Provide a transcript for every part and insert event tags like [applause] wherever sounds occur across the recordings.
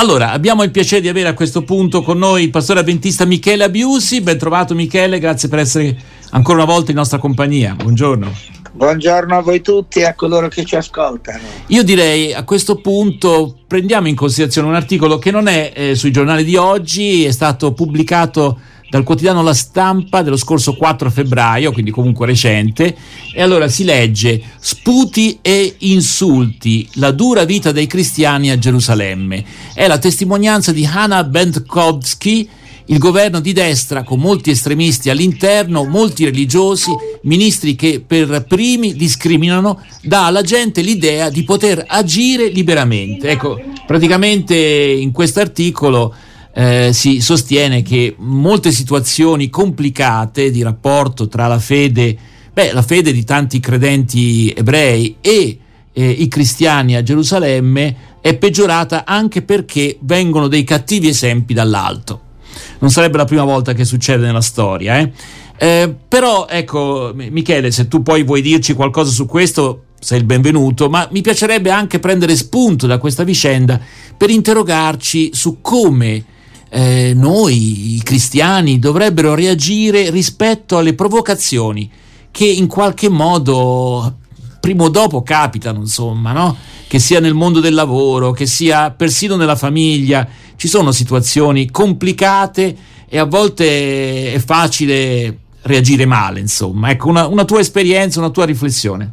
Allora, abbiamo il piacere di avere a questo punto con noi il pastore avventista Michele Abiusi. Ben trovato Michele, grazie per essere ancora una volta in nostra compagnia. Buongiorno. Buongiorno a voi tutti e a coloro che ci ascoltano. Io direi a questo punto prendiamo in considerazione un articolo che non è eh, sui giornali di oggi, è stato pubblicato dal quotidiano La Stampa dello scorso 4 febbraio, quindi comunque recente, e allora si legge Sputi e insulti, la dura vita dei cristiani a Gerusalemme. È la testimonianza di Hanna Bentkovsky, il governo di destra con molti estremisti all'interno, molti religiosi, ministri che per primi discriminano, dà alla gente l'idea di poter agire liberamente. Ecco, praticamente in questo articolo eh, si sostiene che molte situazioni complicate di rapporto tra la fede, beh, la fede di tanti credenti ebrei e eh, i cristiani a Gerusalemme è peggiorata anche perché vengono dei cattivi esempi dall'alto. Non sarebbe la prima volta che succede nella storia, eh? Eh, però ecco, Michele, se tu poi vuoi dirci qualcosa su questo, sei il benvenuto, ma mi piacerebbe anche prendere spunto da questa vicenda per interrogarci su come eh, noi, i cristiani, dovrebbero reagire rispetto alle provocazioni che in qualche modo prima o dopo capitano, insomma, no? che sia nel mondo del lavoro, che sia persino nella famiglia, ci sono situazioni complicate e a volte è facile reagire male, insomma. Ecco, una, una tua esperienza, una tua riflessione.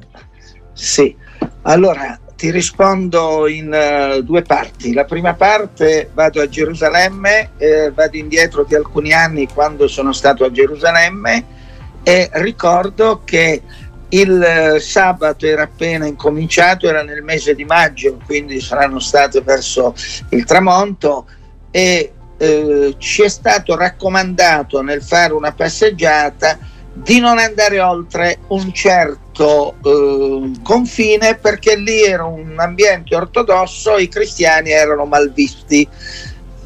Sì, allora ti rispondo in uh, due parti. La prima parte vado a Gerusalemme, eh, vado indietro di alcuni anni quando sono stato a Gerusalemme e ricordo che il uh, sabato era appena incominciato, era nel mese di maggio, quindi saranno state verso il tramonto e uh, ci è stato raccomandato nel fare una passeggiata di non andare oltre un certo eh, confine perché lì era un ambiente ortodosso, i cristiani erano malvisti.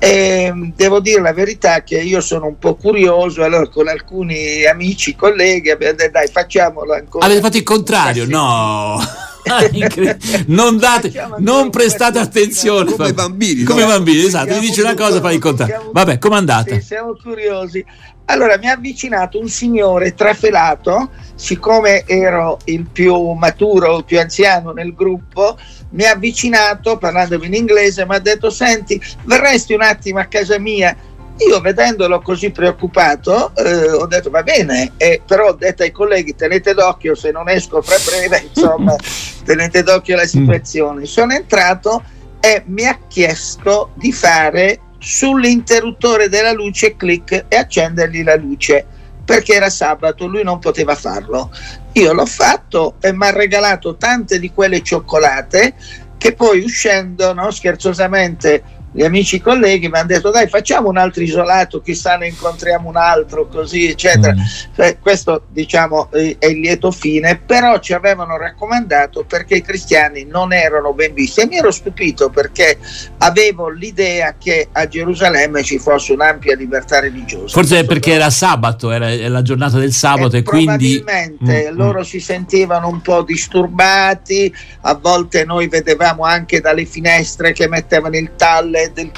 E devo dire la verità che io sono un po' curioso, allora con alcuni amici, colleghi abbiamo detto dai facciamolo ancora. Avete fatto il contrario? No! [laughs] [laughs] non, date, non prestate attenzione come bambini come no? bambini esatto mi dice una cosa fai il contrario vabbè com'è andata sì, siamo curiosi allora mi ha avvicinato un signore trafelato, siccome ero il più maturo, il più anziano nel gruppo, mi ha avvicinato parlandomi in inglese, mi ha detto senti, verresti un attimo a casa mia? Io vedendolo così preoccupato eh, ho detto va bene, eh, però ho detto ai colleghi tenete d'occhio se non esco fra breve, [laughs] insomma tenete d'occhio la situazione. Sono entrato e mi ha chiesto di fare sull'interruttore della luce clic e accendergli la luce perché era sabato, lui non poteva farlo. Io l'ho fatto e mi ha regalato tante di quelle cioccolate che poi uscendo, no, scherzosamente, gli amici colleghi mi hanno detto dai facciamo un altro isolato, chissà ne incontriamo un altro, così eccetera. Mm. Cioè, questo diciamo è il lieto fine, però ci avevano raccomandato perché i cristiani non erano ben visti e mi ero stupito perché avevo l'idea che a Gerusalemme ci fosse un'ampia libertà religiosa. Forse è perché era sabato, era la giornata del sabato e, e quindi... Probabilmente mm, mm. loro si sentivano un po' disturbati, a volte noi vedevamo anche dalle finestre che mettevano il talle del,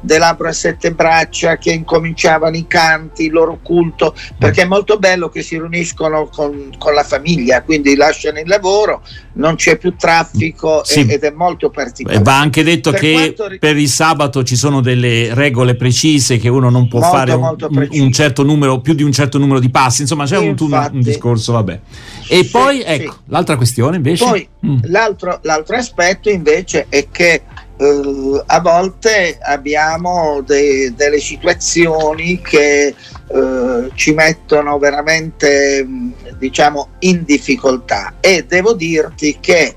dell'Abra a sette braccia che incominciavano i canti, il loro culto, perché è molto bello che si riuniscono con, con la famiglia, quindi lasciano il lavoro, non c'è più traffico sì. ed è molto particolare. Va anche detto per che quanto... per il sabato ci sono delle regole precise che uno non può molto, fare un, un, certo numero, più di un certo numero di passi, insomma c'è un, un, un, discorso, vabbè. E sì, poi ecco, sì. l'altra questione invece. Poi mm. l'altro, l'altro aspetto invece è che eh, a volte abbiamo de- delle situazioni che eh, ci mettono veramente diciamo in difficoltà. E devo dirti che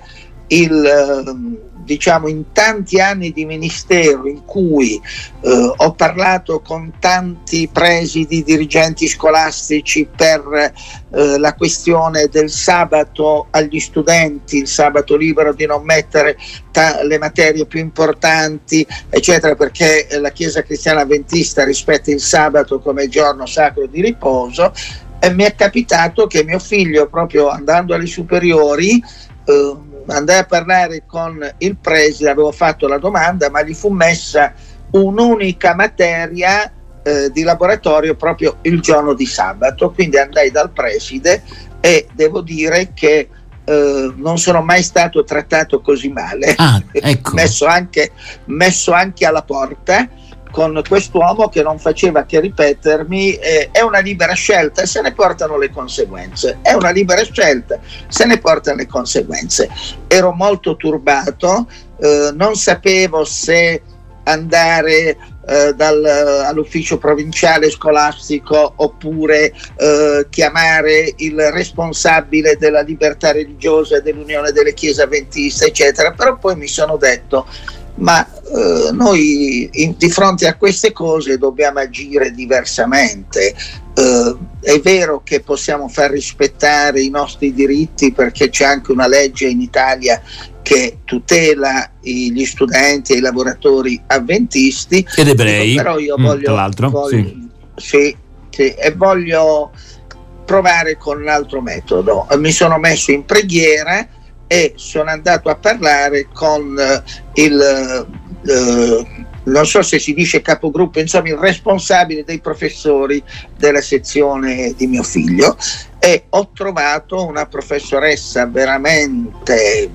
il diciamo in tanti anni di ministero in cui eh, ho parlato con tanti presidi, dirigenti scolastici per eh, la questione del sabato agli studenti, il sabato libero di non mettere ta- le materie più importanti, eccetera, perché la Chiesa cristiana avventista rispetta il sabato come giorno sacro di riposo. E mi è capitato che mio figlio, proprio andando alle superiori, eh, andai a parlare con il preside, avevo fatto la domanda, ma gli fu messa un'unica materia eh, di laboratorio proprio il giorno di sabato, quindi andai dal preside e devo dire che eh, non sono mai stato trattato così male, ah, [laughs] ecco. messo, anche, messo anche alla porta con quest'uomo che non faceva che ripetermi eh, è una libera scelta e se ne portano le conseguenze è una libera scelta se ne portano le conseguenze ero molto turbato eh, non sapevo se andare eh, dal, all'ufficio provinciale scolastico oppure eh, chiamare il responsabile della libertà religiosa dell'Unione delle Chiese Avventiste, eccetera. Però poi mi sono detto, ma eh, noi in, di fronte a queste cose dobbiamo agire diversamente. Eh, è vero che possiamo far rispettare i nostri diritti perché c'è anche una legge in Italia che tutela gli studenti e i lavoratori avventisti ed ebrei, però io mm, voglio, tra l'altro, voglio, sì. Sì, sì, e voglio provare con un altro metodo. Mi sono messo in preghiera e sono andato a parlare con uh, il uh, non so se si dice capogruppo, insomma il responsabile dei professori della sezione di mio figlio e ho trovato una professoressa veramente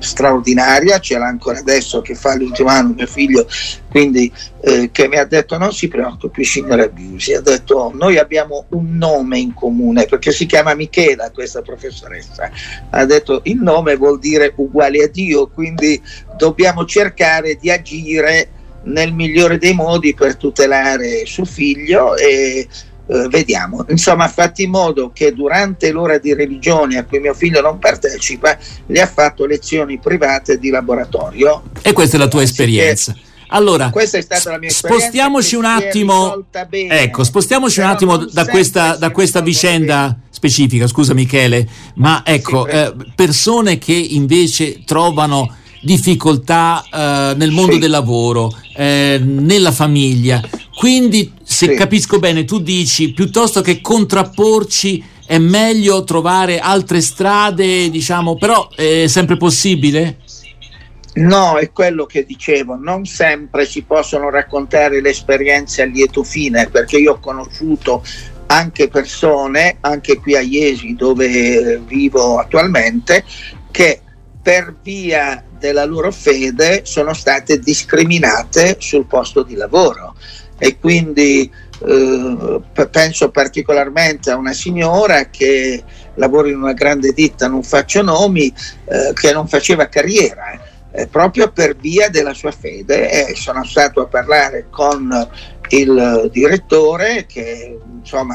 straordinaria, ce l'ha ancora adesso che fa l'ultimo anno mio figlio, quindi eh, che mi ha detto non si preoccupi signora Biusi, ha detto noi abbiamo un nome in comune perché si chiama Michela questa professoressa, ha detto il nome vuol dire uguale a Dio, quindi dobbiamo cercare di agire nel migliore dei modi per tutelare suo figlio e eh, vediamo. Insomma, ha fatto in modo che durante l'ora di religione a cui mio figlio non partecipa, le ha fatto lezioni private di laboratorio. E questa è la tua esperienza. Allora, questa è stata la mia spostiamoci un attimo, bene, ecco, spostiamoci un attimo da questa, da questa vicenda specifica, scusa Michele, ma ecco, sì, eh, persone che invece trovano difficoltà eh, nel mondo sì. del lavoro, eh, nella famiglia. Quindi, se sì. capisco bene, tu dici piuttosto che contrapporci è meglio trovare altre strade, diciamo, però è sempre possibile? No, è quello che dicevo, non sempre si possono raccontare le esperienze a lieto fine, perché io ho conosciuto anche persone, anche qui a Iesi dove vivo attualmente, che per via della loro fede sono state discriminate sul posto di lavoro. E quindi eh, penso particolarmente a una signora che lavora in una grande ditta, non faccio nomi, eh, che non faceva carriera eh, proprio per via della sua fede. E sono stato a parlare con il direttore che insomma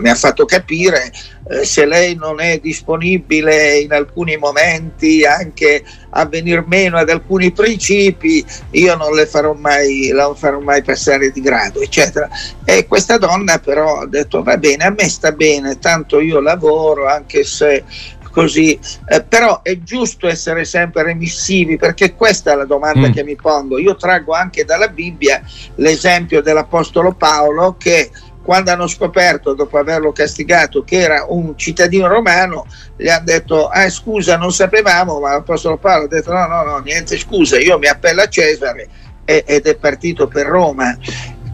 mi ha fatto capire eh, se lei non è disponibile in alcuni momenti anche a venir meno ad alcuni principi io non le farò mai, la farò mai passare di grado eccetera. E questa donna però ha detto va bene a me sta bene tanto io lavoro anche se così, eh, però è giusto essere sempre remissivi perché questa è la domanda mm. che mi pongo. Io traggo anche dalla Bibbia l'esempio dell'Apostolo Paolo che quando hanno scoperto, dopo averlo castigato, che era un cittadino romano, gli hanno detto, ah scusa, non sapevamo, ma l'Apostolo Paolo ha detto, no, no, no, niente scusa, io mi appello a Cesare ed è partito per Roma.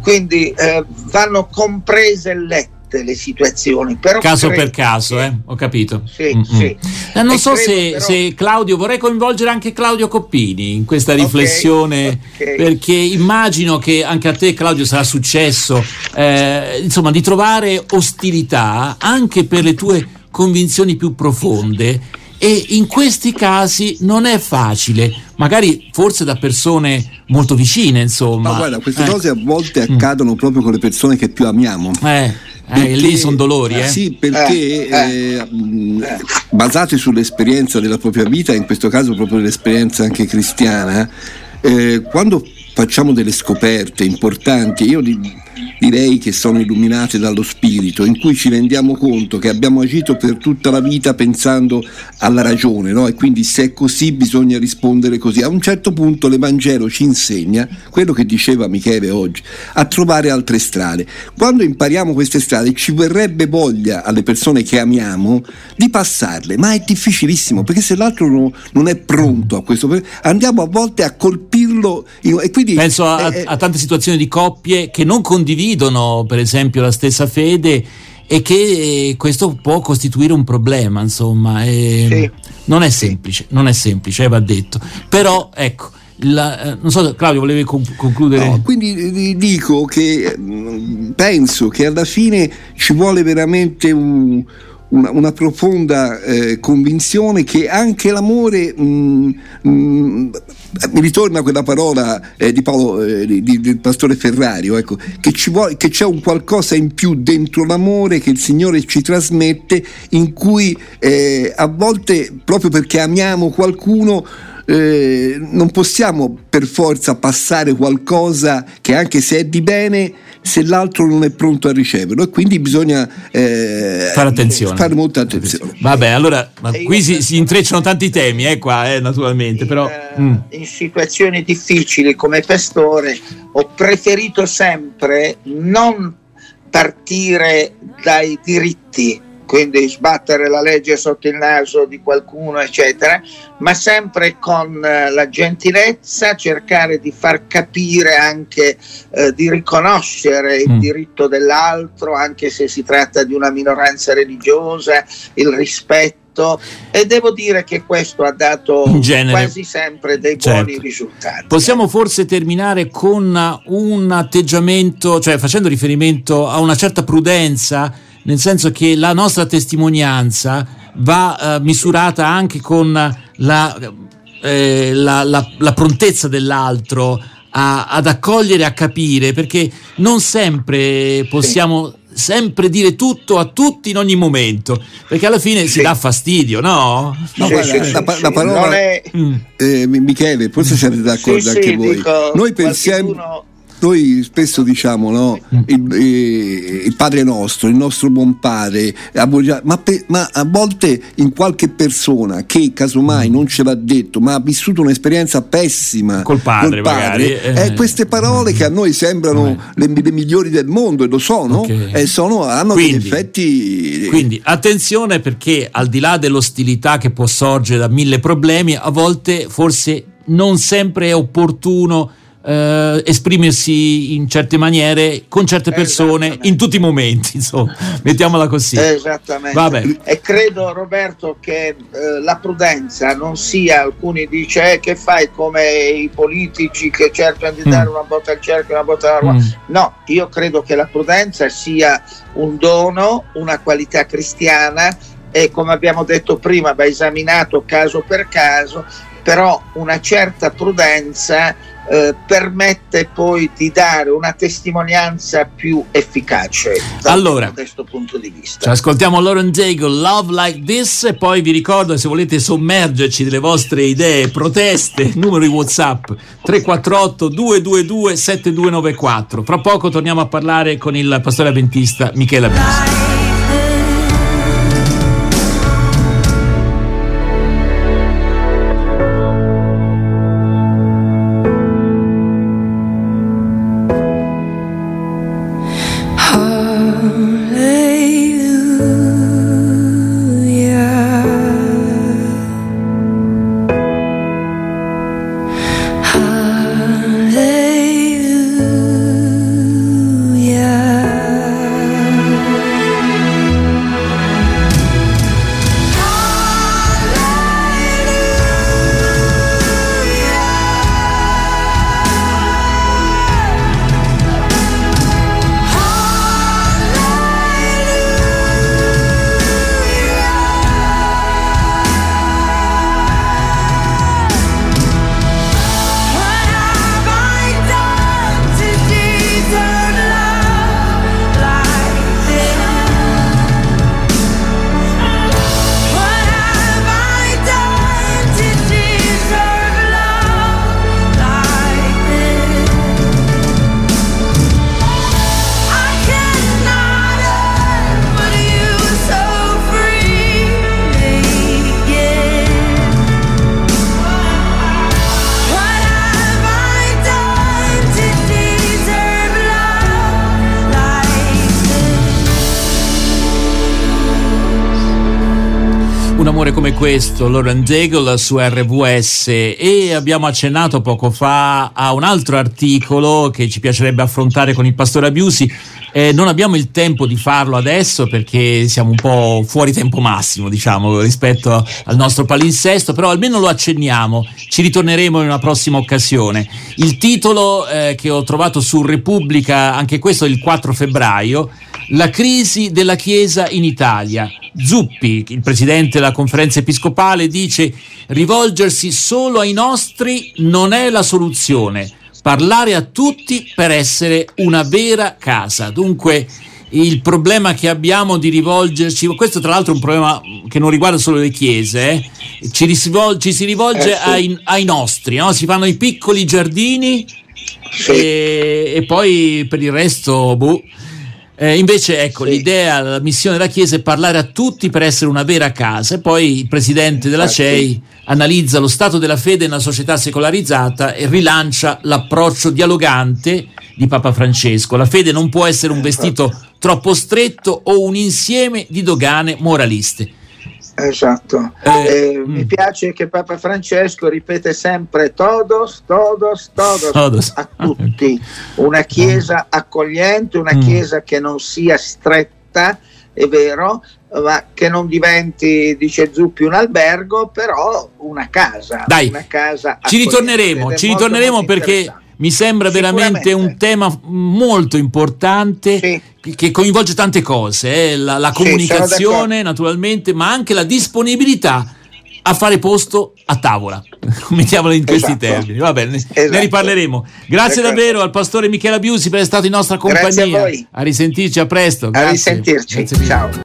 Quindi eh, vanno comprese e lette tutte le situazioni. Però caso per caso, eh? ho capito. Sì, mm-hmm. sì. Eh, non e so se, però... se, Claudio, vorrei coinvolgere anche Claudio Coppini in questa riflessione, okay, okay. perché immagino che anche a te, Claudio, sarà successo eh, insomma, di trovare ostilità anche per le tue convinzioni più profonde e in questi casi non è facile, magari forse da persone molto vicine, insomma. Ma guarda, queste eh. cose a volte mm. accadono mm. proprio con le persone che più amiamo. Eh. Perché, eh, lì sono dolori, eh? Sì, perché eh, eh, basati sull'esperienza della propria vita, in questo caso proprio l'esperienza anche cristiana, eh, quando facciamo delle scoperte importanti, io direi che sono illuminate dallo spirito, in cui ci rendiamo conto che abbiamo agito per tutta la vita pensando alla ragione, no? e quindi se è così bisogna rispondere così. A un certo punto l'Evangelo ci insegna quello che diceva Michele oggi, a trovare altre strade. Quando impariamo queste strade ci verrebbe voglia alle persone che amiamo di passarle, ma è difficilissimo perché se l'altro non, non è pronto a questo, andiamo a volte a colpirlo. E quindi, Penso a, eh, a tante situazioni di coppie che non condividono, per esempio, la stessa fede e che questo può costituire un problema, insomma. Sì. Non è semplice, non è semplice, eh, va detto. Però, ecco. La, eh, non so, Claudio, volevi concludere? No, quindi dico che mm, penso che alla fine ci vuole veramente un, una, una profonda eh, convinzione che anche l'amore, mm, mm, mi ritorna quella parola eh, di Paolo, eh, di, del pastore Ferrario, ecco, che, vuole, che, c'è un qualcosa in più dentro l'amore che il Signore ci trasmette, in cui eh, a volte, proprio perché amiamo qualcuno, eh, non possiamo per forza passare qualcosa che anche se è di bene se l'altro non è pronto a riceverlo e quindi bisogna eh, fare attenzione. Fare molta attenzione. Vabbè, allora qui si, si, intrecciano tanti temi, eh, qua, eh, naturalmente, in, però... Eh, mm. In situazioni difficili come pastore ho preferito sempre non partire dai diritti quindi sbattere la legge sotto il naso di qualcuno, eccetera, ma sempre con eh, la gentilezza cercare di far capire anche eh, di riconoscere il mm. diritto dell'altro, anche se si tratta di una minoranza religiosa, il rispetto e devo dire che questo ha dato quasi sempre dei certo. buoni risultati. Possiamo forse terminare con un atteggiamento, cioè facendo riferimento a una certa prudenza nel senso che la nostra testimonianza va uh, misurata anche con la, eh, la, la, la prontezza dell'altro a, ad accogliere, a capire, perché non sempre possiamo sempre dire tutto a tutti in ogni momento, perché alla fine sì. si dà fastidio, no? no sì, guarda, sì, la, la, parola, è... Eh, Michele, forse siete d'accordo anche voi. Dico, Noi pensiamo... Qualcuno noi spesso diciamo no? Mm. il, il, il, Padre nostro, il nostro buon Padre, ma, pe, ma, a volte in qualche persona che casomai mm. non ce l'ha detto, ma ha vissuto un'esperienza pessima col Padre, col padre eh, eh, queste parole che a noi sembrano le, le, migliori del mondo e lo sono, okay. eh, sono hanno quindi, degli effetti. Quindi attenzione perché al di là dell'ostilità che può sorgere da mille problemi, a volte forse non sempre è opportuno eh, esprimersi in certe maniere con certe persone in tutti i momenti, insomma, [laughs] mettiamola così. Esattamente. Vabbè. E credo Roberto che eh, la prudenza non sia, alcuni dice eh, che fai come i politici che cercano di mm. dare una botta al cerchio e una botta alla mm. No, io credo che la prudenza sia un dono, una qualità cristiana e come abbiamo detto prima va esaminato caso per caso, però una certa prudenza eh, permette poi di dare una testimonianza più efficace da allora, questo punto di vista. Ci ascoltiamo Lauren Daigle, Love Like This e poi vi ricordo se volete sommergerci delle vostre idee, proteste, [laughs] numero di Whatsapp 348 222 7294. Fra poco torniamo a parlare con il pastore avventista Michele Abbiasi. Amore come questo, Lauren Daigle su RVS e abbiamo accennato poco fa a un altro articolo che ci piacerebbe affrontare con il pastore Abiusi. Eh, non abbiamo il tempo di farlo adesso perché siamo un po' fuori tempo massimo, diciamo, rispetto al nostro palinsesto, però almeno lo accenniamo, ci ritorneremo in una prossima occasione. Il titolo eh, che ho trovato su Repubblica, anche questo il 4 febbraio, La crisi della Chiesa in Italia Zuppi, il presidente della conferenza episcopale, dice rivolgersi solo ai nostri non è la soluzione, parlare a tutti per essere una vera casa. Dunque il problema che abbiamo di rivolgerci, questo tra l'altro è un problema che non riguarda solo le chiese, eh? ci, risvol- ci, si rivolge eh sì. ai, ai, nostri, no? si fanno i piccoli giardini sì. e, e, poi per il resto... Boh, eh, invece, ecco, sì. l'idea, la missione della Chiesa è parlare a tutti per essere una vera casa. E poi il presidente della CEI analizza lo stato della fede nella società secolarizzata e rilancia l'approccio dialogante di Papa Francesco. La fede non può essere un vestito troppo stretto o un insieme di dogane moraliste. Esatto, eh, eh, mi piace che Papa Francesco ripete sempre todos, todos, todos, todos. a tutti, una chiesa accogliente, una mm. chiesa che non sia stretta, è vero, ma che non diventi, dice Zuppi, un albergo, però una casa. Dai, una casa ci ritorneremo, ci ritorneremo perché mi sembra veramente un tema molto importante sì. che coinvolge tante cose, eh? la, la, comunicazione sì, naturalmente, ma anche la disponibilità a fare posto a tavola, [laughs] mettiamolo in questi esatto. termini, va bene, esatto. ne riparleremo. Grazie D'accordo. davvero al pastore Michele Abiusi per essere stato in nostra compagnia. A, a, risentirci, a presto. Grazie. A risentirci, Grazie ciao.